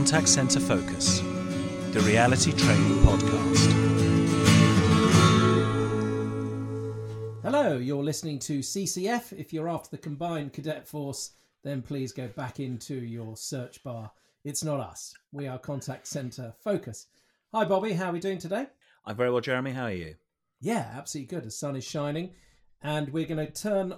Contact Center Focus, the reality training podcast. Hello, you're listening to CCF. If you're after the combined cadet force, then please go back into your search bar. It's not us. We are Contact Center Focus. Hi, Bobby. How are we doing today? I'm very well, Jeremy. How are you? Yeah, absolutely good. The sun is shining. And we're going to turn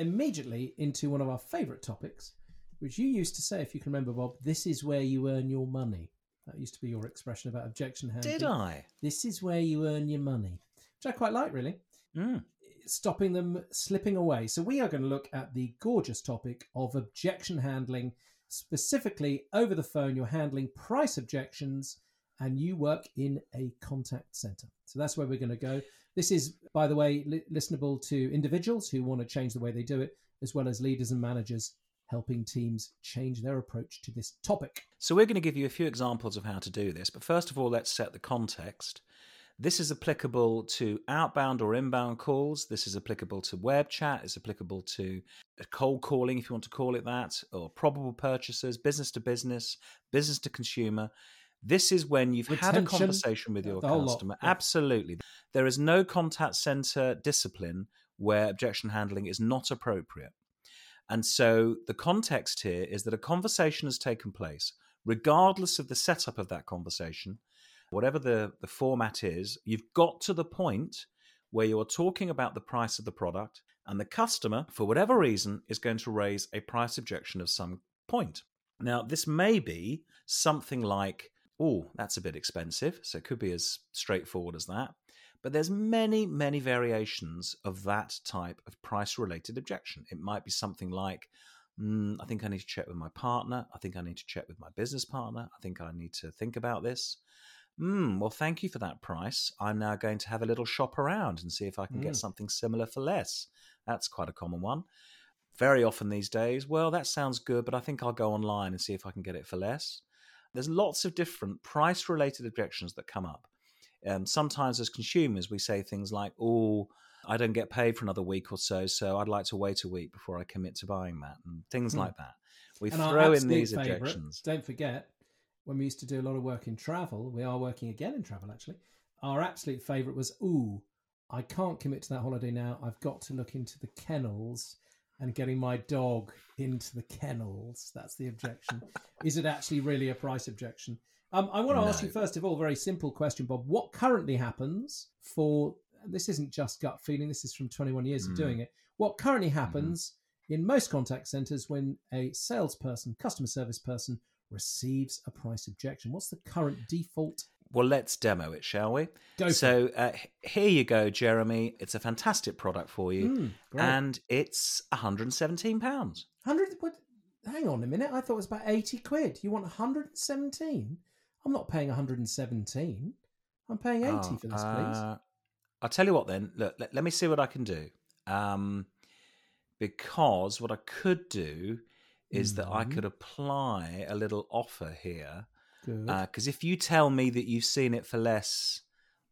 immediately into one of our favourite topics, which you used to say, if you can remember, Bob, this is where you earn your money. That used to be your expression about objection handling. Did I? This is where you earn your money, which I quite like, really. Mm. Stopping them slipping away. So, we are going to look at the gorgeous topic of objection handling, specifically over the phone. You're handling price objections and you work in a contact center. So, that's where we're going to go. This is, by the way, li- listenable to individuals who want to change the way they do it, as well as leaders and managers helping teams change their approach to this topic. So, we're going to give you a few examples of how to do this. But first of all, let's set the context. This is applicable to outbound or inbound calls. This is applicable to web chat. It's applicable to cold calling, if you want to call it that, or probable purchasers, business to business, business to consumer. This is when you've had a conversation with your customer. yeah. Absolutely. There is no contact center discipline where objection handling is not appropriate. And so the context here is that a conversation has taken place, regardless of the setup of that conversation, whatever the, the format is, you've got to the point where you're talking about the price of the product, and the customer, for whatever reason, is going to raise a price objection of some point. Now, this may be something like, oh, that's a bit expensive. So it could be as straightforward as that. But there's many, many variations of that type of price related objection. It might be something like, mm, I think I need to check with my partner. I think I need to check with my business partner. I think I need to think about this. Mm, well, thank you for that price. I'm now going to have a little shop around and see if I can get Mm. something similar for less. That's quite a common one. Very often these days, well, that sounds good, but I think I'll go online and see if I can get it for less. There's lots of different price related objections that come up. Um, sometimes, as consumers, we say things like, oh, I don't get paid for another week or so, so I'd like to wait a week before I commit to buying that, and things Hmm. like that. We And throw in these favourite, objections. Don't forget, when we used to do a lot of work in travel, we are working again in travel actually. Our absolute favourite was, ooh, I can't commit to that holiday now. I've got to look into the kennels and getting my dog into the kennels. That's the objection. Is it actually really a price objection? Um, I want to ask you first of all, a very simple question, Bob. What currently happens for this? Isn't just gut feeling. This is from 21 years of Mm. doing it. What currently happens in most contact centers when a salesperson, customer service person receives a price objection? What's the current default? Well, let's demo it, shall we? Go so uh, here you go, Jeremy. It's a fantastic product for you, Mm, and it's 117 pounds. 100 what, hang on a minute i thought it was about 80 quid you want 117 i'm not paying 117 i'm paying 80 for this please Uh, I'll tell you what then. Look, let, let me see what I can do. Um, because what I could do is that I Mhm. could apply a little offer here. Because if you tell me that you've seen it for less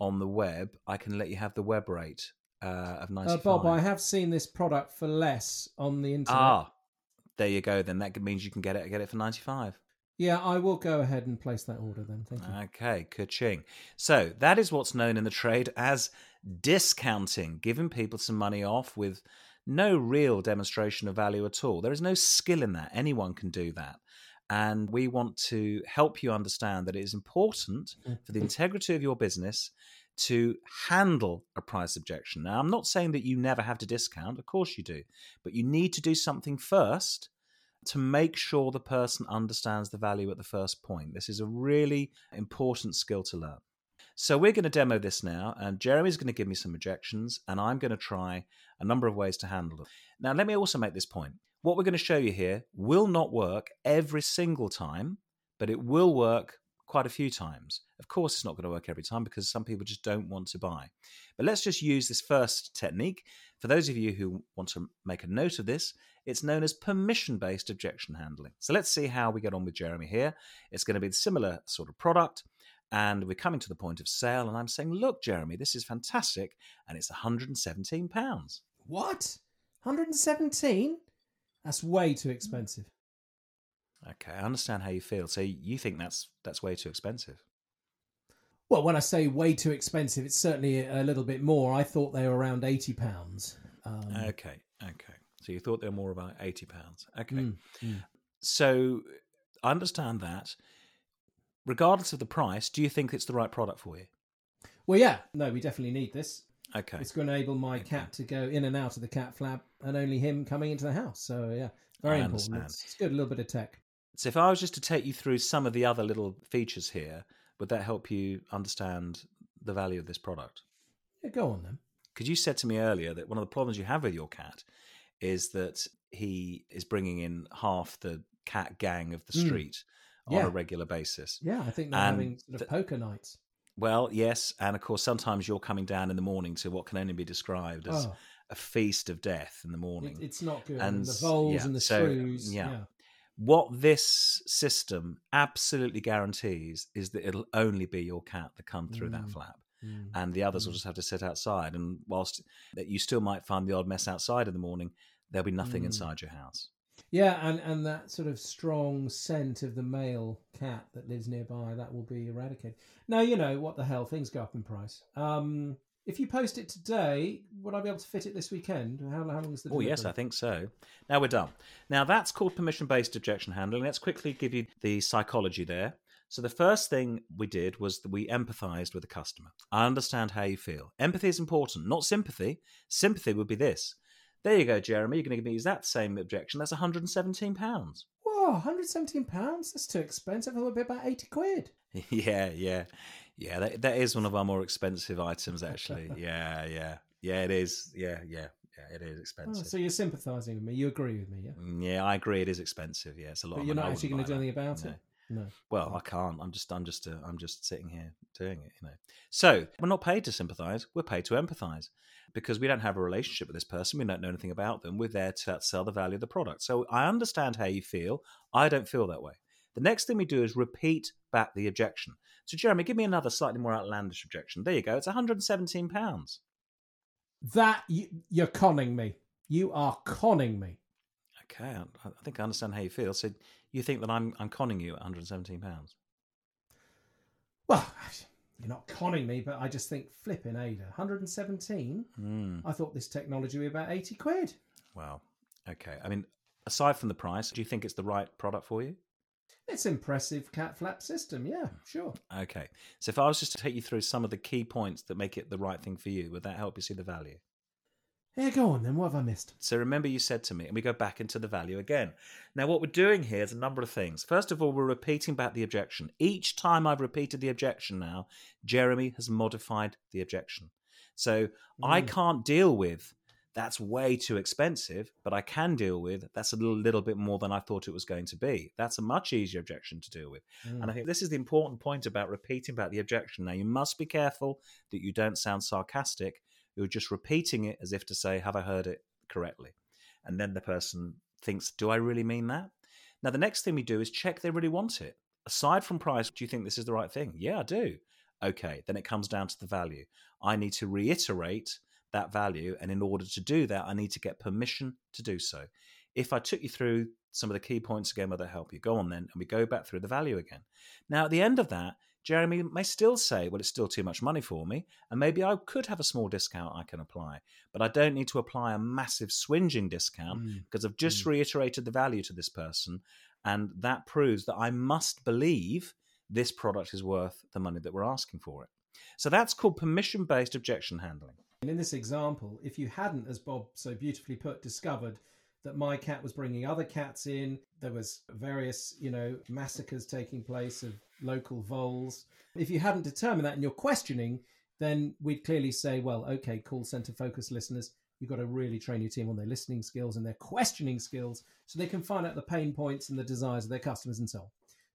on the web, I can let you have the web rate uh, of 95. uh, bob i have seen this product for less on the internet Ah, there you go. Then that means you can get it get it for 95. Yeah i will go ahead and place that order then thank you Okay, ka-ching. So that is what's known in the trade as discounting, giving people some money off with no real demonstration of value at all. There is no skill in that. Anyone can do that. And we want to help you understand that it is important mm. for the integrity of your business to handle a price objection. Now, I'm not saying that you never have to discount, of course you do, but you need to do something first to make sure the person understands the value at the first point. This is a really important skill to learn. So we're going to demo this now, and Jeremy's going to give me some objections, and I'm going to try a number of ways to handle them. Now, let me also make this point. What we're going to show you here will not work every single time, but it will work quite a few times. Of course, it's not going to work every time because some people just don't want to buy. But let's just use this first technique. For those of you who want to make a note of this, it's known as permission based objection handling. So let's see how we get on with Jeremy here. It's going to be a similar sort of product. And we're coming to the point of sale, and I'm saying, look, Jeremy, this is fantastic, and it's £117. what 117 that's way too expensive Okay, I understand how you feel. So you think that's that's way too expensive. Well, when I say way too expensive, it's certainly a little bit more. I thought they were around eighty pounds. Um, Okay, okay. So you thought they were more about eighty pounds. Okay. mm, mm. So I understand that. Regardless of the price, do you think it's the right product for you? Well, yeah, no, we definitely need this. Okay. It's going to enable my cat to go in and out of the cat flap, and only him coming into the house. So yeah, very I important. It's, it's good, a little bit of tech. So if I was just to take you through some of the other little features here, would that help you understand the value of this product? Yeah, go on then. Because you said to me earlier that one of the problems you have with your cat is that he is bringing in half the cat gang of the Mm. street on a regular basis. Yeah, I think they're And having sort of the- poker nights. Well, yes, and of course, sometimes you're coming down in the morning to what can only be described as Oh, a feast of death in the morning. it, it's not good. And And the voles yeah, and the so, shrews. yeah. yeah. What this system absolutely guarantees is that it'll only be your cat that come through that Mm. flap, Mm. and the others will Mm. just have to sit outside. And whilst that you still might find the odd mess outside in the morning, there'll be nothing Mm. inside your house. Yeah, and, and that sort of strong scent of the male cat that lives nearby, that will be eradicated. Now, you know, what the hell, things go up in price. Um, if you post it today, would I be able to fit it this weekend? How, how long is the Oh, yes, I think so. Now we're done. Now that's called permission based objection handling. Let's quickly give you the psychology there. So, the first thing we did was that we empathized with the customer. I understand how you feel. Empathy is important, not sympathy. Sympathy would be this. There you go, Jeremy. You're going to give me that same objection. That's £117. Whoa, 117 pounds? That's too expensive. It would be about 80 quid. yeah, yeah. Yeah, that, that is one of our more expensive items, actually. yeah, yeah. Yeah, it is. Yeah, yeah. Yeah, it is Oh, expensive. so you're sympathising with me. You agree with me, yeah? Mm, yeah, I agree. It is expensive. Yeah, it's a lot. But you're not actually going to do anything about that. it? No. Well, I can't. I'm just, I'm just, uh, I'm just sitting here doing it. You know. So we're not paid to sympathise. We're paid to empathise because we don't have a relationship with this person. We don't know anything about them. We're there to sell the value of the product. So I understand how you feel. I don't feel that way. The next thing we do is repeat back the objection. So Jeremy, give me another slightly more outlandish objection. There you go. It's 117 pounds. That, you, you're conning me. You are conning me. Okay, I, I think I understand how you feel. So you think that I'm, I'm conning you at 117 pounds? Well, you're not conning me, but I just think flipping Ada. 117? Hmm. I thought this technology would be about 80 quid. Well, okay. I mean, aside from the price, do you think it's the right product for you? It's impressive cat flap system, yeah, sure. Okay. So if I was just to take you through some of the key points that make it the right thing for you, would that help you see the value? Yeah, go on then. What have I missed? So remember you said to me, and we go back into the value again. Now, what we're doing here is a number of things. First of all, we're repeating back the objection. Each time I've repeated the objection now, Jeremy has modified the objection. So I Mm. can't deal with that's way too expensive, but I can deal with that's a little, little bit more than I thought it was going to be. That's a much easier objection to deal with. Mm. And I think this is the important point about repeating about the objection. Now, you must be careful that you don't sound sarcastic. You're just repeating it as if to say, Have I heard it correctly? And then the person thinks, Do I really mean that? Now, the next thing we do is check they really want it. Aside from price, do you think this is the right thing? Yeah, I do. Okay, then it comes down to the value. I need to reiterate that value. And in order to do that, I need to get permission to do so. If I took you through some of the key points again, will that help you? Go on then, and we go back through the value again. Now, at the end of that, Jeremy may still say, well, it's still too much money for me, and maybe I could have a small discount I can apply, but I don't need to apply a massive swinging discount Mm. because I've just reiterated the value to this person, and that proves that I must believe this product is worth the money that we're asking for it. So that's called permission based objection handling. And in this example, if you hadn't, as Bob so beautifully put, discovered that my cat was bringing other cats in, there was various, you know, massacres taking place of local voles. If you hadn't determined that and you're questioning, then we'd clearly say, well, okay, call center focus listeners, you've got to really train your team on their listening skills and their questioning skills so they can find out the pain points and the desires of their customers and so on.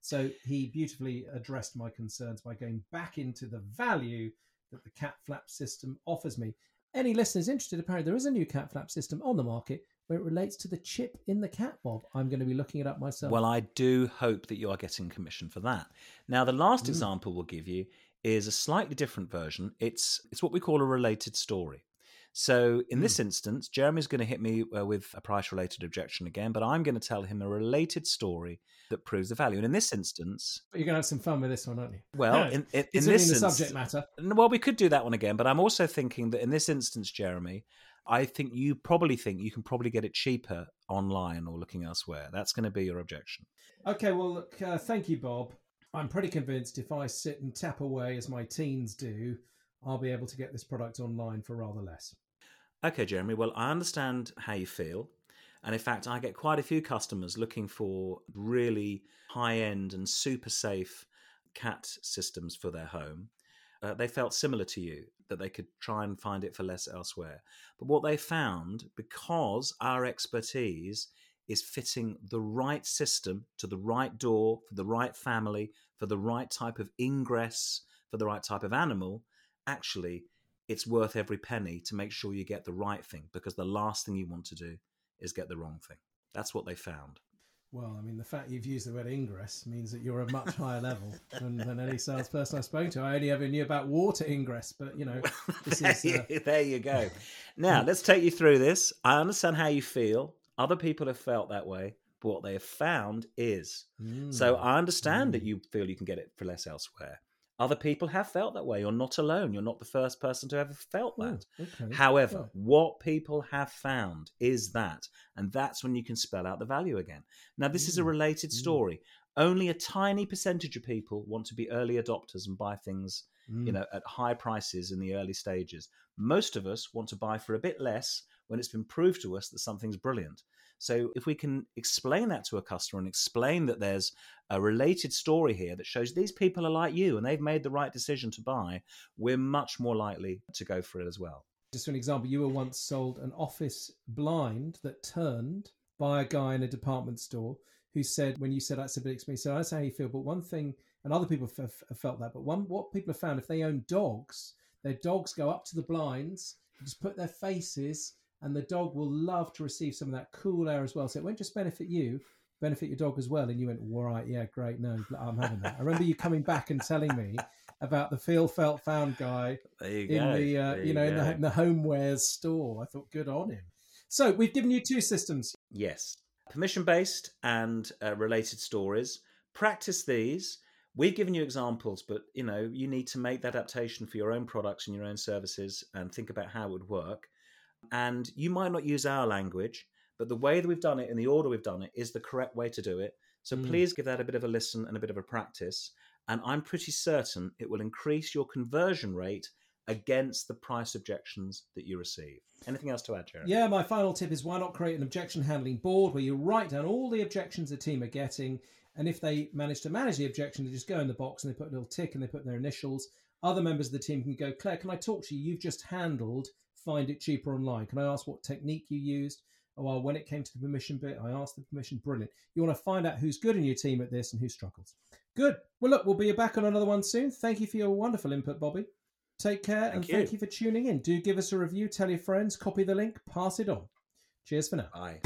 So he beautifully addressed my concerns by going back into the value that the cat flap system offers me. Any listeners interested, apparently there is a new cat flap system on the market where it relates to the chip in the cat bob. I'm going to be looking it up myself. Well, I do hope that you are getting commission for that. Now, the last Mm. example we'll give you is a slightly different version. It's it's what we call a related story. So in this instance, Jeremy's going to hit me uh, with a price related objection again, but I'm going to tell him a related story that proves the value. And in this instance, But you're going to have some fun with this one, aren't you? well, No, in, in, in this instance, subject matter. well, we could do that one again, but I'm also thinking that in this instance, Jeremy, I think you probably think you can probably get it cheaper online or looking elsewhere. That's going to be your objection. Okay, well, look, uh, thank you, Bob. I'm pretty convinced if I sit and tap away as my teens do, I'll be able to get this product online for rather less. Okay, Jeremy. Well, I understand how you feel. And in fact, I get quite a few customers looking for really high end and super safe cat systems for their home. Uh, they felt similar to you that they could try and find it for less elsewhere. But what they found, because our expertise is fitting the right system to the right door for the right family, for the right type of ingress, for the right type of animal, actually it's worth every penny to make sure you get the right thing because the last thing you want to do is get the wrong thing. That's what they found. Well, I mean, the fact you've used the word ingress means that you're a much higher level than, than any salesperson I've spoken to. I only ever knew about water ingress, but you know, this there, is. Uh, you, there you go. Now, let's take you through this. I understand how you feel. Other people have felt that way, but what they have found is. So mm, I understand that Mm. you feel you can get it for less elsewhere. Other people have felt that way. You're not alone. You're not the first person to ever felt oh, that. okay. However, Well. what people have found is that, and that's when you can spell out the value again. Now, this is a Mm, related mm. story. Only a tiny percentage of people want to be early adopters and buy things, you Mm. know, at high prices in the early stages. Most of us want to buy for a bit less when it's been proved to us that something's brilliant. So, if we can explain that to a customer and explain that there's a related story here that shows these people are like you and they've made the right decision to buy, we're much more likely to go for it as well. Just for an example, you were once sold an office blind that turned by a guy in a department store who said, when you said that's a bit expensive, so that's how you feel. But one thing, and other people have, have felt that, but one what people have found if they own dogs, their dogs go up to the blinds, just put their faces, and the dog will love to receive some of that cool air as well. So it won't just benefit you, benefit your dog as well. And you went, all right, yeah, great, no, I'm having that. I remember you coming back and telling me about the feel felt found guy There you in go. the uh, There you know in the, in the homewares store. I thought, good on him. So we've given you two systems. Yes. Permission based and uh, related stories. Practice these. We've given you examples, but you know, you need to make the adaptation for your own products and your own services and think about how it would work. And you might not use our language, but the way that we've done it in the order we've done it is the correct way to do it. So Mm. please give that a bit of a listen and a bit of a practice. And I'm pretty certain it will increase your conversion rate against the price objections that you receive. Anything else to add, Jeremy? Yeah, my final tip is why not create an objection handling board where you write down all the objections the team are getting, and if they manage to manage the objection, they just go in the box and they put a little tick and they put their initials. Other members of the team can go, Claire, can I talk to you? You've just handled find it cheaper online. Can I ask what technique you used? Oh, well, when it came to the permission bit, I asked the permission. Brilliant. You want to find out who's good in your team at this and who struggles. Good. Well, look, we'll be back on another one soon. Thank you for your wonderful input, Bobby. Take care and Thank you. thank you for tuning in. Do give us a review, tell your friends, copy the link, pass it on. Cheers for now. Bye.